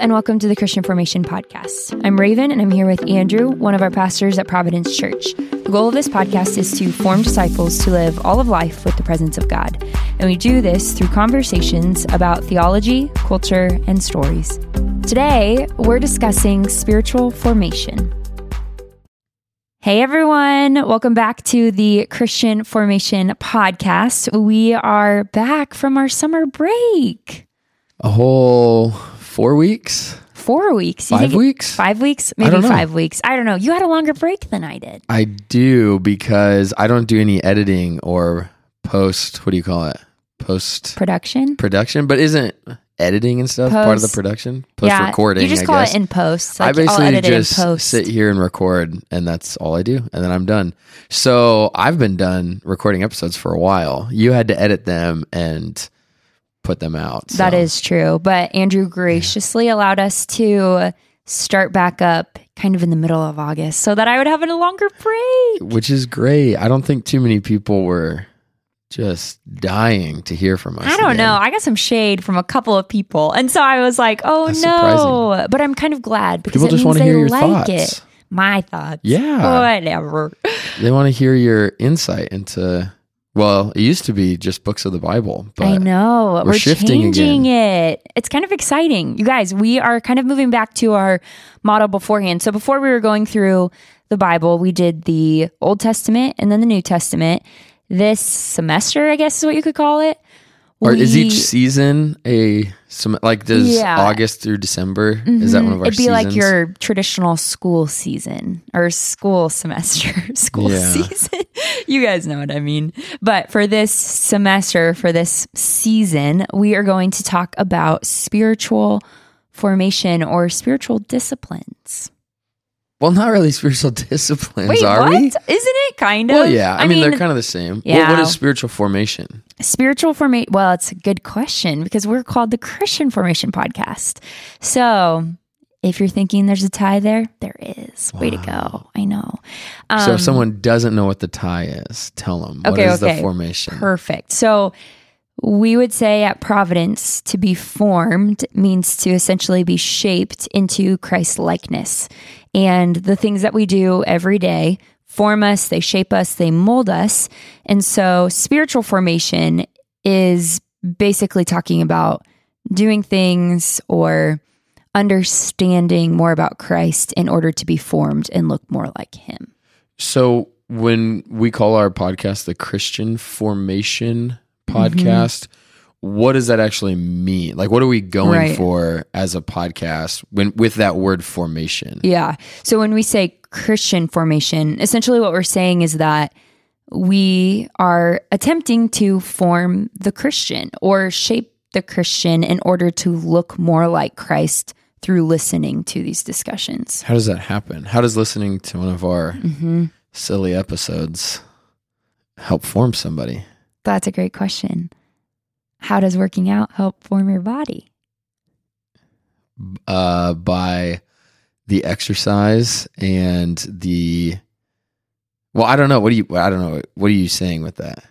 and welcome to the Christian Formation Podcast. I'm Raven, and I'm here with Andrew, one of our pastors at Providence Church. The goal of this podcast is to form disciples to live all of life with the presence of God. And we do this through conversations about theology, culture, and stories. Today, we're discussing spiritual formation. Hey everyone, welcome back to the Christian Formation Podcast. We are back from our summer break. A whole four weeks? Four weeks. You Five think it- weeks? Five weeks? Maybe don't know. five weeks. I don't know. You had a longer break than I did. I do because I don't do any editing or post, what do you call it? Post Production? production, but isn't editing and stuff part of the Post- production? Post yeah. recording, You just I call guess. it in post. I Like, I'll basically edit just it in post. sit here and record, and that's all I do, and then I'm done. So I've been done recording episodes for a while. You had to edit them and put them out. That so- is true. But Andrew graciously allowed us to start back up kind of in the middle of August so that I would have a longer break. which is great. I don't think too many people were just dying to hear from us. I don't again. know. I got some shade from a couple of people. And so I was like, oh That's no. But I'm kind of glad because People it just means want to they hear your like thoughts. it. My thoughts. Yeah. Whatever. They want to hear your insight into. Well, it used to be just books of the Bible, but I know. we're We're, shifting changing it. It's kind of exciting. You guys, we are kind of moving back to our model beforehand. So before we were going through the Bible, we did the Old Testament and then the New Testament. This semester, I guess is what you could call it. Or is each season a some like does Yeah. Mm-hmm. August through December? Is that one of our It'd be seasons? like your traditional school season or school semester, school Yeah. season. you guys know what I mean. But for this semester, for this season, we are going to talk about spiritual formation or spiritual disciplines. Well, not really spiritual disciplines, Wait, are what? we? Isn't it kind of? Well, yeah. I, mean, they're kind of the same. What- what yeah. is spiritual formation? spiritual formation. Well, it's a good question because we're called the Christian Formation Podcast. So if you're thinking there's a tie there, there is. Way to go. I know. so Um, if someone doesn't know what the tie is, tell them. Okay, what is okay. the formation? Perfect. So we would say at Providence to be formed means to essentially be shaped into Christ likeness. And the things that we do every day form us, they shape us, they mold us. And so spiritual formation is basically talking about doing things or understanding more about Christ in order to be formed and look more like him. So when we call our podcast the Christian Formation Mm-hmm. What does that actually mean? Like, what are we going Right. for as a podcast when with that word formation? Yeah. So when we say Christian formation, essentially what we're saying is that we are attempting to form the Christian or shape the Christian in order to look more like Christ through listening to these discussions. How does that happen? How does listening to one of our hmm silly episodes help form somebody? That's a great question. How does working out help form your body? Uh, by the exercise and the well, I don't know. What do you? I don't know. What are you saying with that?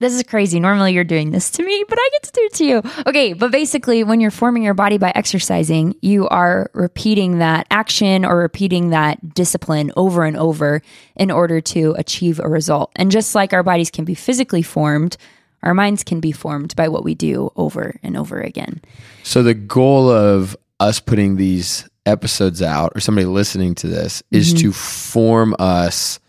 This is crazy. Normally you're doing this to me, but I get to do it to you. Okay, but basically, when you're forming your body by exercising, you are repeating that action or repeating that discipline over and over in order to achieve a result. And just like our bodies can be physically formed, our minds can be formed by what we do over and over again. So the goal of us putting these episodes out or somebody listening to this is Mm-hmm. to form us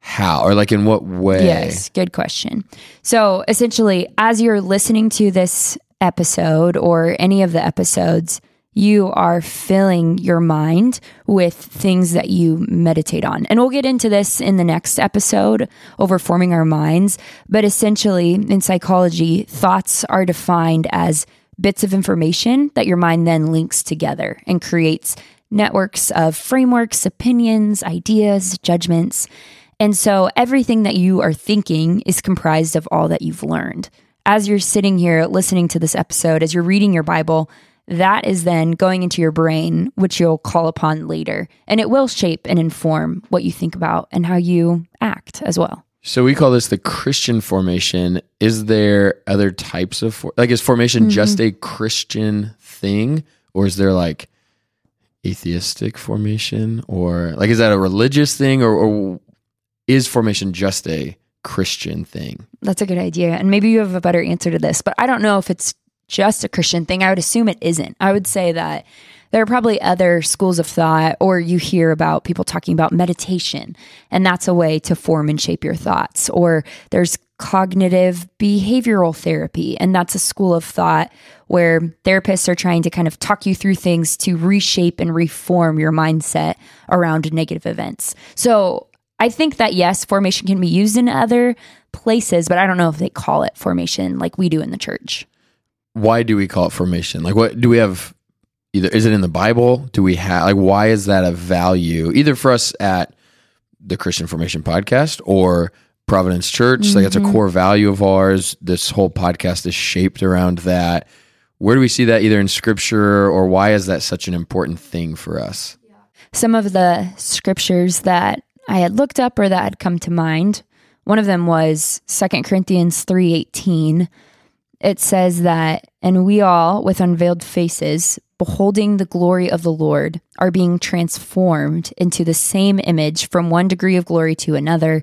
how or like in what way? Yes, good question. So essentially, as you're listening to this episode or any of the episodes, you are filling your mind with things that you meditate on. And we'll get into this in the next episode over forming our minds. But essentially, in psychology, thoughts are defined as bits of information that your mind then links together and creates networks of frameworks, opinions, ideas, judgments. And so everything that you are thinking is comprised of all that you've learned. As you're sitting here listening to this episode, as you're reading your Bible, that is then going into your brain, which you'll call upon later. And it will shape and inform what you think about and how you act as well. So we call this the Christian formation. Is there other types of for- like is formation Mm-hmm. just a Christian thing or is there like atheistic formation or like is that a religious thing or, or is formation just a Christian thing? That's a good idea. And maybe you have a better answer to this, but I don't know if it's just a Christian thing. I would assume it isn't. I would say that there are probably other schools of thought, or you hear about people talking about meditation, and that's a way to form and shape your thoughts. Or there's cognitive behavioral therapy, and that's a school of thought where therapists are trying to kind of talk you through things to reshape and reform your mindset around negative events. So I think that yes, formation can be used in other places, but I don't know if they call it formation like we do in the church. Why do we call it formation? Like, what do we have? Either is it in the Bible? Do we have like why is that a value either for us at the Christian Formation Podcast or Providence Church? Mm-hmm. Like, it's a core value of ours. This whole podcast is shaped around that. Where do we see that either in Scripture or why is that such an important thing for us? Some of the scriptures that I had looked up or that had come to mind. One of them was 2 Corinthians 3:18. It says that and we all with unveiled faces beholding the glory of the Lord are being transformed into the same image from one degree of glory to another.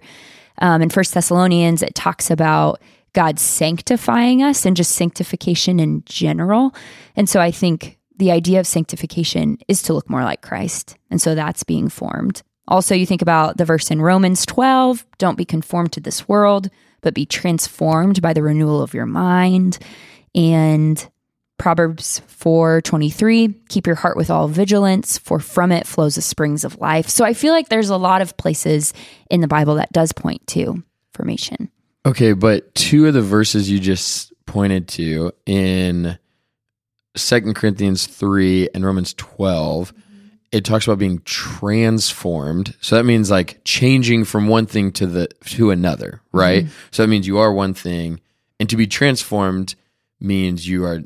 Um, in First Thessalonians, it talks about God sanctifying us and just sanctification in general. And so I think the idea of sanctification is to look more like Christ. And so that's being formed. Also, you think about the verse in Romans 12 don't be conformed to this world, but be transformed by the renewal of your mind. And Proverbs 4:23, keep your heart with all vigilance, for from it flows the springs of life. So I feel like there's a lot of places in the Bible that does point to formation. Okay, but two of the verses you just pointed to in Second Corinthians 3 and Romans 12 it talks about being transformed. So that means like changing from one thing to the to another, right? Mm-hmm. So that means you are one thing and to be transformed means you are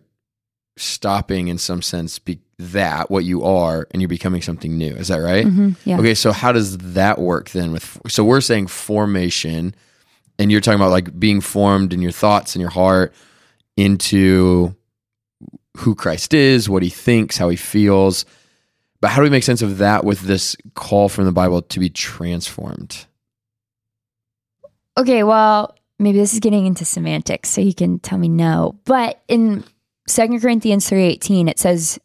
stopping in some sense be that what you are and you're becoming something new. Is that right? Mm-hmm, yeah. Okay, so how does that work then with so we're saying formation and you're talking about like being formed in your thoughts and your heart into who Christ is, what he thinks, how he feels but how do we make sense of that with this call from the Bible to be transformed? Okay, well, maybe this is getting into semantics, so you can tell me no. But in Second Corinthians 3:18, it says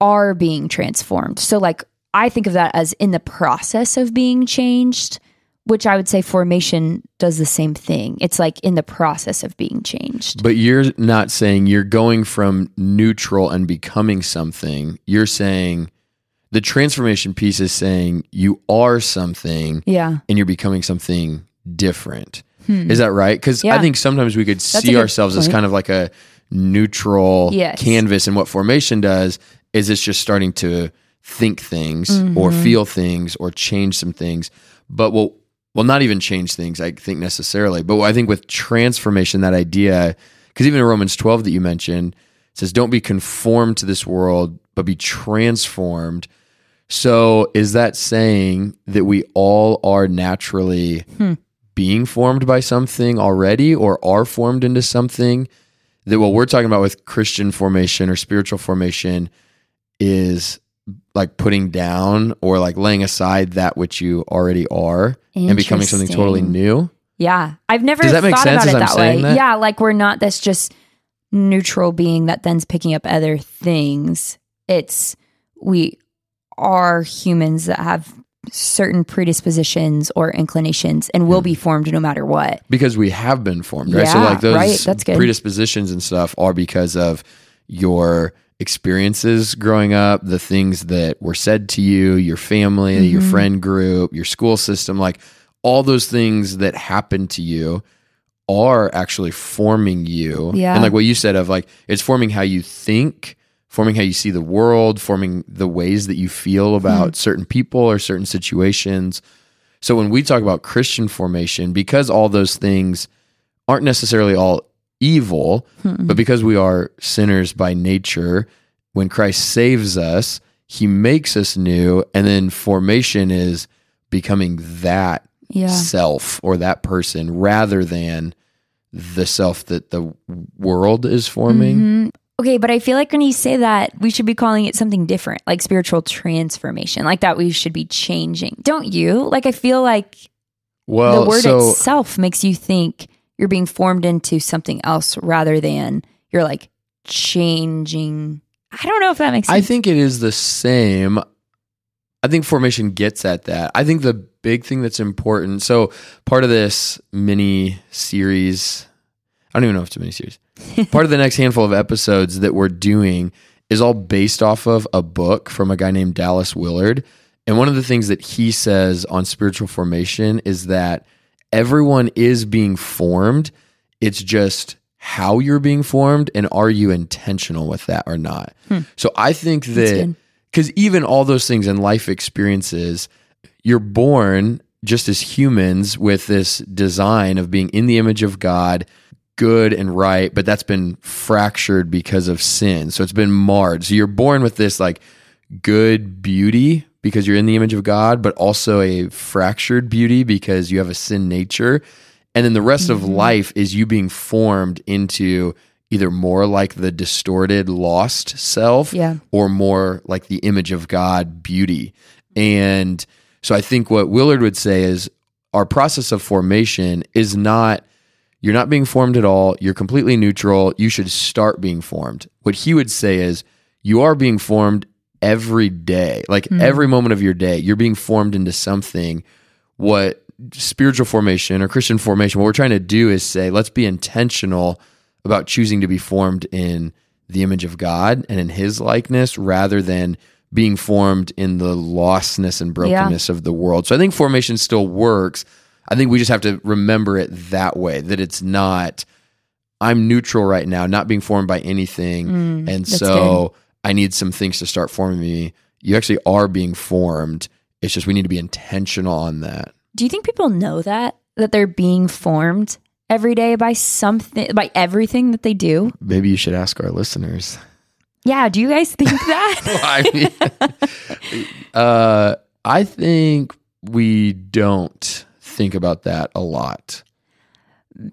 are being transformed. So like I think of that as in the process of being changed, which I would say formation does the same thing. It's like in the process of being changed. But you're not saying you're going from neutral and becoming something. You're saying the transformation piece is saying you are something yeah and you're becoming something different hmm. is that right because yeah. i think sometimes we could That's see ourselves point. as kind of like a neutral yes. canvas and what formation does is it's just starting to think things mm-hmm. or feel things or change some things but well well not even change things i think necessarily but i think with transformation that idea because even in romans 12 that you mentioned says don't be conformed to this world but be transformed so is that saying that we all are naturally hmm. Being formed by something already or are formed into something that what we're talking about with Christian formation or spiritual formation is like putting down or like laying aside that which you already are and becoming something totally new? Yeah. I've never Does that make thought sense about it that way. That? Yeah, like we're not this just neutral being that then's picking up other things. It's we are humans that have certain predispositions or inclinations and will be hmm. formed no matter what. Because we have been formed, right? Yeah, so like those right. That's good. predispositions and stuff are because of your experiences growing up, the things that were said to you, your family, mm-hmm. your friend group, your school system, like all those things that happen to you are actually forming you. Yeah. And like what you said of like it's forming how you think forming how you see the world, forming the ways that you feel about mm. certain people or certain situations. So when we talk about Christian formation, because all those things aren't necessarily all evil, mm but because we are sinners by nature, when Christ saves us, he makes us new. And then formation is becoming that yeah. self or that person rather than the self that the world is forming. Mm-hmm. Okay, but I feel like when you say that, we should be calling it something different, like spiritual transformation, like that we should be changing. Don't you? Like, I feel like well, the word so, itself makes you think you're being formed into something else rather than you're like changing. I don't know if that makes sense. I think it is the same. I think formation gets at that. I think the big thing that's important. So, part of this mini series, I don't even know if it's a mini series part of the next handful of episodes that we're doing is all based off of a book from a guy named Dallas Willard. And one of the things that he says on spiritual formation is that everyone is being formed. It's just how you're being formed and are you intentional with that or not. Hmm. So I think that because even all those things in life experiences, you're born just as humans with this design of being in the image of God good and right, but that's been fractured because of sin. So it's been marred. So you're born with this like good beauty because you're in the image of God, but also a fractured beauty because you have a sin nature. And then the rest mm-hmm. of life is you being formed into either more like the distorted, lost self yeah. or more like the image of God beauty. And so I think what Willard would say is our process of formation is not you're not being formed at all. You're completely neutral. You should start being formed. What he would say is, you are being formed every day, like mm. every moment of your day. You're being formed into something. What spiritual formation or Christian formation, what we're trying to do is say, let's be intentional about choosing to be formed in the image of God and in his likeness rather than being formed in the lostness and brokenness yeah. of the world. So I think formation still works I think we just have to remember it that way that it's not I'm neutral right now, not being formed by anything. Mm, and so good. I need some things to start forming me. You actually are being formed. It's just we need to be intentional on that. Do you think people know that that they're being formed every day by something by everything that they do? Maybe you should ask our listeners. Yeah, do you guys think that? well, I mean, uh, I think we don't think about that a lot.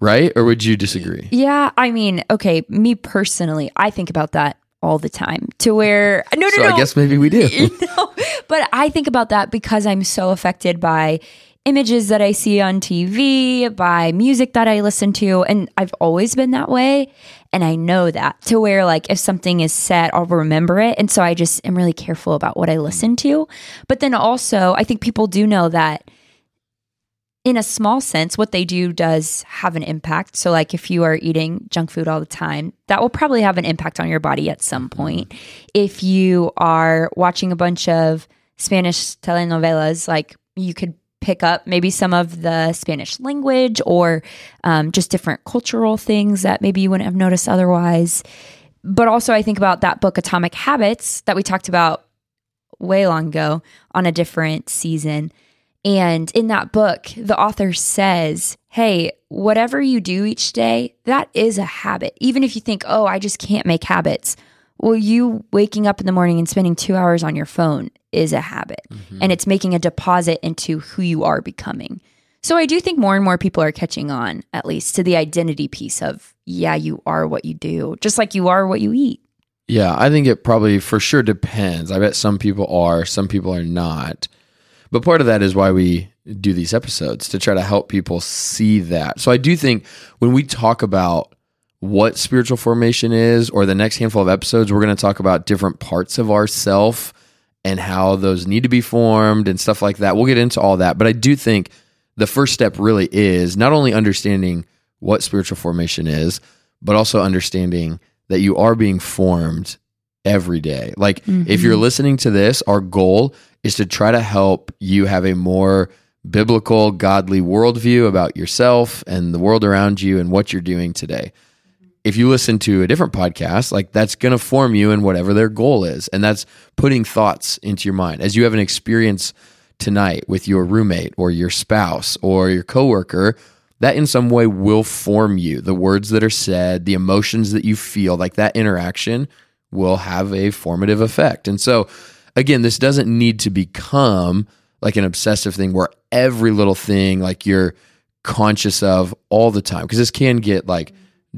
Right? Or would you disagree? Yeah. I mean, okay, me personally, I think about that all the time to where no no so no. I guess maybe we do. no, but I think about that because I'm so affected by images that I see on TV, by music that I listen to, and I've always been that way. And I know that to where like if something is set, I'll remember it. And so I just am really careful about what I listen to. But then also, I think people do know that in a small sense, what they do does have an impact. So, like if you are eating junk food all the time, that will probably have an impact on your body at some mm-hmm. point. If you are watching a bunch of Spanish telenovelas, like you could pick up maybe some of the Spanish language or um, just different cultural things that maybe you wouldn't have noticed otherwise. But also, I think about that book, Atomic Habits, that we talked about way long ago on a different season and in that book, the author says, Hey, whatever you do each day, that is a habit. Even if you think, Oh, I just can't make habits. Well, you waking up in the morning and spending two hours on your phone is a habit. Mm-hmm. And it's making a deposit into who you are becoming. So I do think more and more people are catching on, at least to the identity piece of, yeah, you are what you do, just like you are what you eat. Yeah, I think it probably for sure depends. I bet some people are, some people are not. But part of that is why we do these episodes to try to help people see that. So I do think when we talk about what spiritual formation is, or the next handful of episodes, we're going to talk about different parts of ourself and how those need to be formed and stuff like that. We'll get into all that. But I do think the first step really is not only understanding what spiritual formation is, but also understanding that you are being formed every day. Like mm-hmm. if you're listening to this, our goal is to try to help you have a more biblical, godly worldview about yourself and the world around you and what you're doing today. If you listen to a different podcast, like that's going to form you in whatever their goal is. And that's putting thoughts into your mind. As you have an experience tonight with your roommate or your spouse or your coworker, that in some way will form you. The words that are said, the emotions that you feel, like that interaction will have a formative effect. And so, again, this doesn't need to become like an obsessive thing where every little thing like you're conscious of all the time because this can get like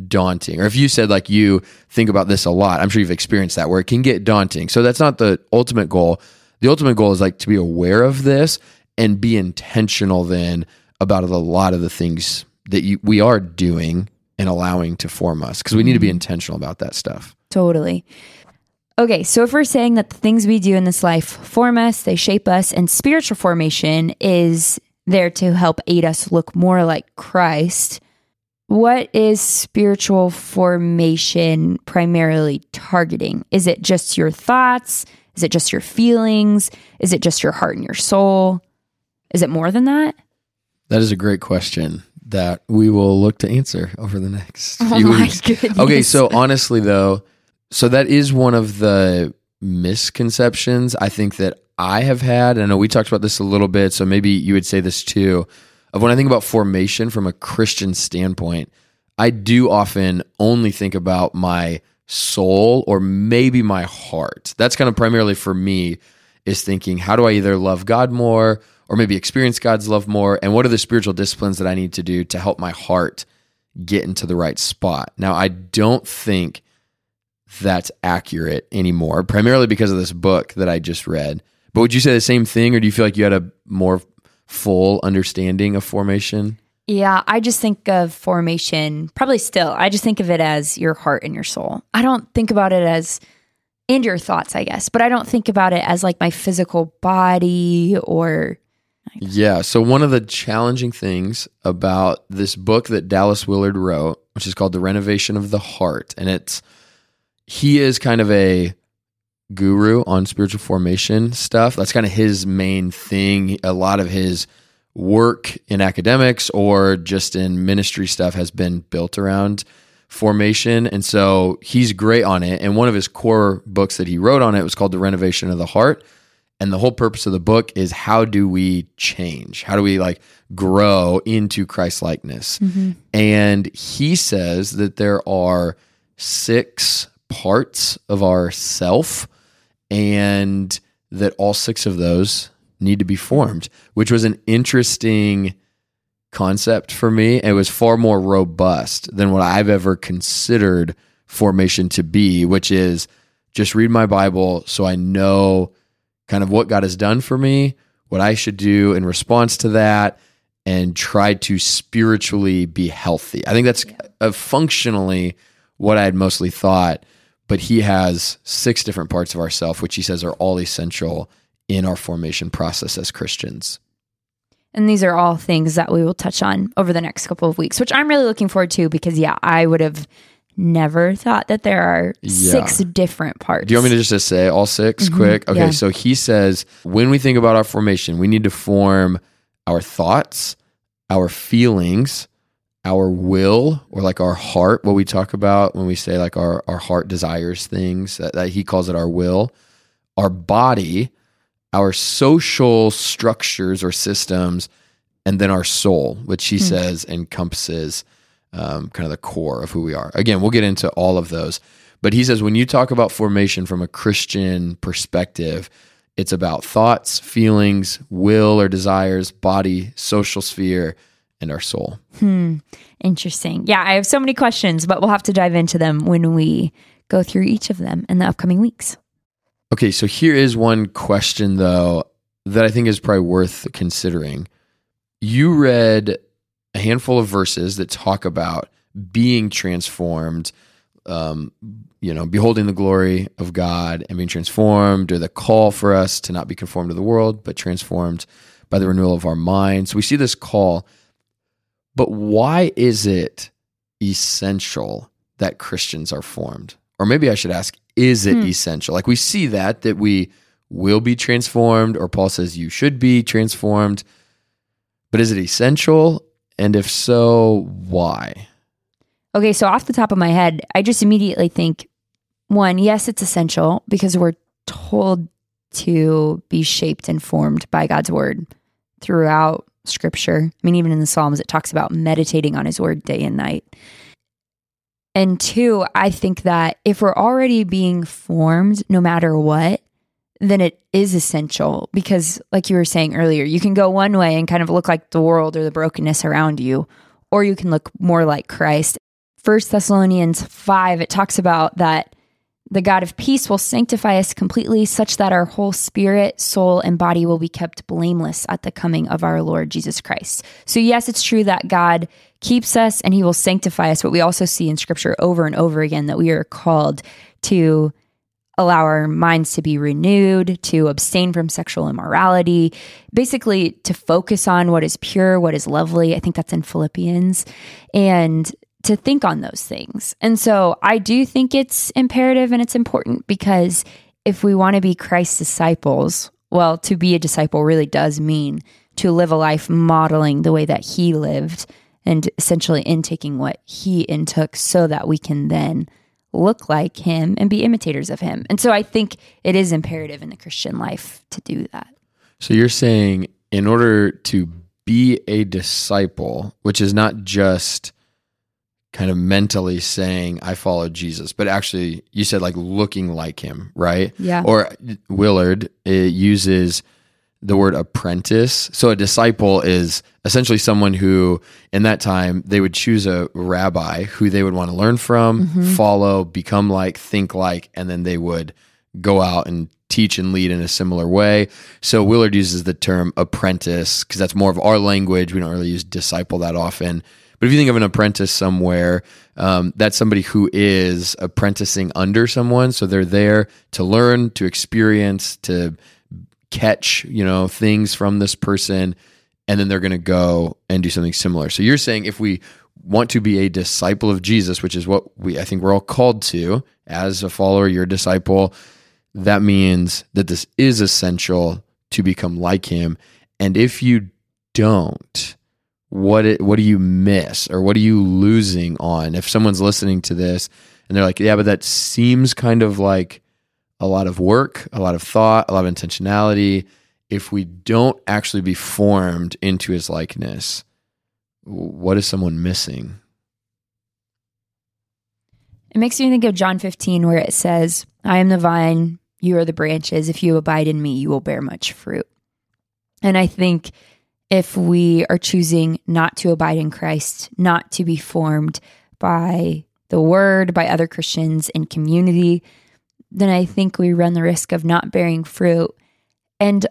daunting. Or if you said like you think about this a lot, I'm sure you've experienced that where it can get daunting. So that's not the ultimate goal. The ultimate goal is like to be aware of this and be intentional then about a lot of the things that you, we are doing and allowing to form us because we need to be mm-hmm. intentional about that stuff. Totally. Okay, so if we're saying that the things we do in this life form us, they shape us, and spiritual formation is there to help aid us look more like Christ, what is spiritual formation primarily targeting? Is it just your thoughts? Is it just your feelings? Is it just your heart and your soul? Is it more than that? That is a great question that we will look to answer over the next oh few weeks. Goodness. Okay, so honestly though, so that is one of the misconceptions I think that I have had. I know we talked about this a little bit, so maybe you would say this too. Of when I think about formation from a Christian standpoint, I do often only think about my soul or maybe my heart. That's kind of primarily for me is thinking, how do I either love God more or maybe experience God's love more? And what are the spiritual disciplines that I need to do to help my heart get into the right spot? Now, I don't think that's accurate anymore, primarily because of this book that I just read. But would you say the same thing, or do you feel like you had a more full understanding of formation? Yeah, I just think of formation, probably still, I just think of it as your heart and your soul. I don't think about it as, and your thoughts, I guess, but I don't think about it as like my physical body or. Yeah. So, one of the challenging things about this book that Dallas Willard wrote, which is called The Renovation of the Heart, and it's he is kind of a guru on spiritual formation stuff. That's kind of his main thing. A lot of his work in academics or just in ministry stuff has been built around formation. And so he's great on it. And one of his core books that he wrote on it was called The Renovation of the Heart. And the whole purpose of the book is how do we change? How do we like grow into Christ likeness? Mm-hmm. And he says that there are six parts of our self and that all six of those need to be formed, which was an interesting concept for me. It was far more robust than what I've ever considered formation to be, which is just read my Bible so I know kind of what God has done for me, what I should do in response to that, and try to spiritually be healthy. I think that's yeah. functionally what I had mostly thought but he has six different parts of ourself, which he says are all essential in our formation process as Christians. And these are all things that we will touch on over the next couple of weeks, which I'm really looking forward to because, yeah, I would have never thought that there are yeah. six different parts. Do you want me to just say all 6 mm-hmm. quick? Okay, yeah. so he says when we think about our formation, we need to form our thoughts, our feelings, our will or like our heart, what we talk about when we say like our, our heart desires things, that, that he calls it our will, our body, our social structures or systems, and then our soul, which he mm. says encompasses um, kind of the core of who we are. Again, we'll get into all of those. But he says when you talk about formation from a Christian perspective, it's about thoughts, feelings, will or desires, body, social sphere, and our soul. Hmm. Interesting. Yeah, I have so many questions, but we'll have to dive into them when we go through each of them in the upcoming weeks. Okay, so here is one question though that I think is probably worth considering. You read a handful of verses that talk about being transformed, um, you know, beholding the glory of God and being transformed, or the call for us to not be conformed to the world, but transformed by the renewal of our minds. So we see this call but why is it essential that Christians are formed? Or maybe I should ask, is it hmm. essential? Like we see that, that we will be transformed, or Paul says you should be transformed. But is it essential? And if so, why? Okay, so off the top of my head, I just immediately think one, yes, it's essential because we're told to be shaped and formed by God's word throughout scripture. I mean, even in the Psalms, it talks about meditating on his word day and night. And two, I think that if we're already being formed, no matter what, then it is essential because, like you were saying earlier, you can go one way and kind of look like the world or the brokenness around you, or you can look more like Christ. First Thessalonians 5, it talks about that the God of peace will sanctify us completely, such that our whole spirit, soul, and body will be kept blameless at the coming of our Lord Jesus Christ. So, yes, it's true that God keeps us and he will sanctify us, but we also see in scripture over and over again that we are called to allow our minds to be renewed, to abstain from sexual immorality, basically to focus on what is pure, what is lovely. I think that's in Philippians. And to think on those things. And so I do think it's imperative and it's important because if we want to be Christ's disciples, well, to be a disciple really does mean to live a life modeling the way that he lived and essentially intaking what he intook so that we can then look like him and be imitators of him. And so I think it is imperative in the Christian life to do that. So you're saying in order to be a disciple, which is not just kind of mentally saying I follow Jesus, but actually you said like looking like him, right? Yeah. Or Willard it uses the word apprentice. So a disciple is essentially someone who in that time they would choose a rabbi who they would want to learn from, mm-hmm. follow, become like, think like, and then they would go out and teach and lead in a similar way. So Willard uses the term apprentice because that's more of our language. We don't really use disciple that often. But if you think of an apprentice somewhere, um, that's somebody who is apprenticing under someone. So they're there to learn, to experience, to catch, you know, things from this person, and then they're going to go and do something similar. So you're saying if we want to be a disciple of Jesus, which is what we I think we're all called to as a follower, you're a disciple, that means that this is essential to become like him. And if you don't, what it, what do you miss or what are you losing on? If someone's listening to this and they're like yeah but that seems kind of like a lot of work a lot of thought a lot of intentionality. If we don't actually be formed into his likeness what is someone missing? It makes me think of john 15 where it says i am the vine you are the branches. If you abide in me you will bear much fruit. And i think if we are choosing not to abide in Christ, not to be formed by the word, by other Christians in community, then I think we run the risk of not bearing fruit and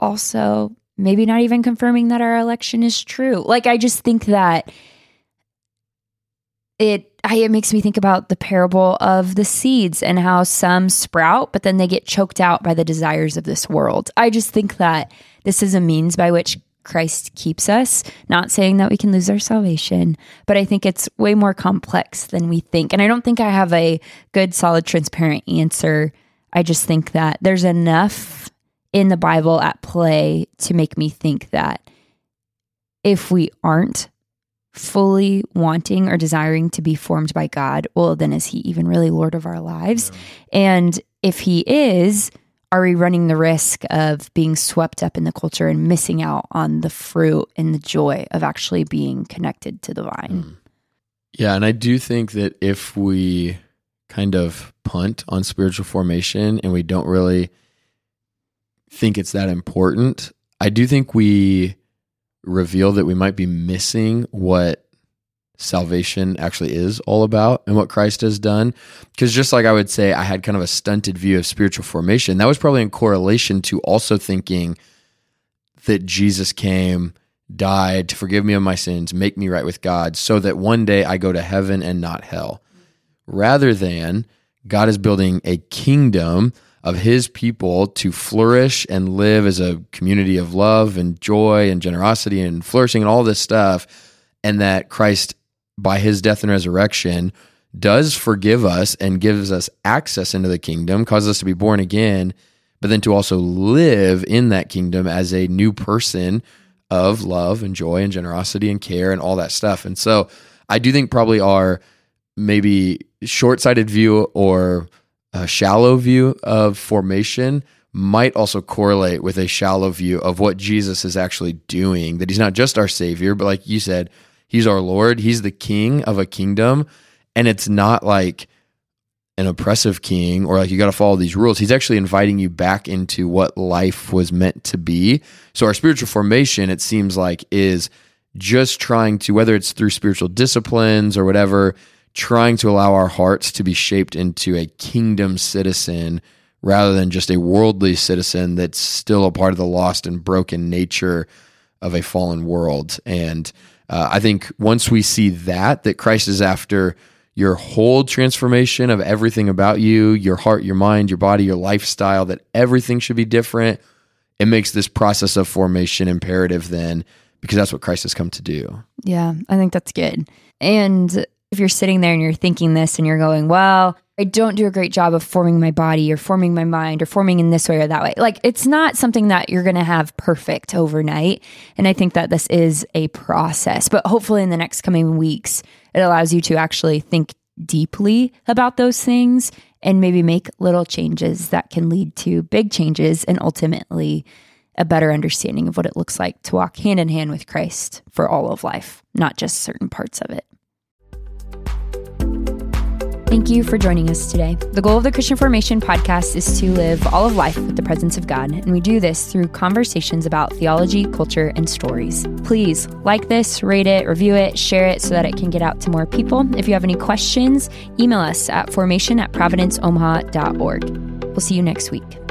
also maybe not even confirming that our election is true. Like, I just think that it I, it makes me think about the parable of the seeds and how some sprout, but then they get choked out by the desires of this world. I just think that this is a means by which Christ keeps us. Not saying that we can lose our salvation, but I think it's way more complex than we think. And I don't think I have a good, solid, transparent answer. I just think that there's enough in the Bible at play to make me think that if we aren't fully wanting or desiring to be formed by God, well, then is he even really Lord of our lives? Yeah. And if he is, are we running the risk of being swept up in the culture and missing out on the fruit and the joy of actually being connected to the vine? Mm. Yeah. And I do think that if we kind of punt on spiritual formation and we don't really think it's that important, I do think we reveal that we might be missing what salvation actually is all about and what Christ has done. Because just like I would say, I had kind of a stunted view of spiritual formation, that was probably in correlation to also thinking that Jesus came, died to forgive me of my sins, make me right with God, so that one day I go to heaven and not hell. Rather than God is building a kingdom of his people to flourish and live as a community of love and joy and generosity and flourishing and all this stuff. And that Christ, by his death and resurrection, does forgive us and gives us access into the kingdom, causes us to be born again, but then to also live in that kingdom as a new person of love and joy and generosity and care and all that stuff. And so I do think probably our maybe short sighted view or a shallow view of formation might also correlate with a shallow view of what Jesus is actually doing. That he's not just our Savior, but like you said, he's our Lord. He's the King of a kingdom. And it's not like an oppressive king or like you got to follow these rules. He's actually inviting you back into what life was meant to be. So, our spiritual formation, it seems like, is just trying to, whether it's through spiritual disciplines or whatever, trying to allow our hearts to be shaped into a kingdom citizen rather than just a worldly citizen that's still a part of the lost and broken nature of a fallen world. And uh, I think once we see that, that Christ is after your whole transformation of everything about you, your heart, your mind, your body, your lifestyle, that everything should be different, it makes this process of formation imperative then because that's what Christ has come to do. Yeah, I think that's good. And if you're sitting there and you're thinking this and you're going, well, I don't do a great job of forming my body or forming my mind or forming in this way or that way. Like it's not something that you're going to have perfect overnight. And I think that this is a process, but hopefully in the next coming weeks, it allows you to actually think deeply about those things and maybe make little changes that can lead to big changes and ultimately a better understanding of what it looks like to walk hand in hand with Christ for all of life, not just certain parts of it. Thank you for joining us today. The goal of the Christian Formation podcast is to live all of life with the presence of God, and we do this through conversations about theology, culture, and stories. Please like this, rate it, review it, share it so that it can get out to more people. If you have any questions, email us at formation at providenceomaha.org. We'll see you next week.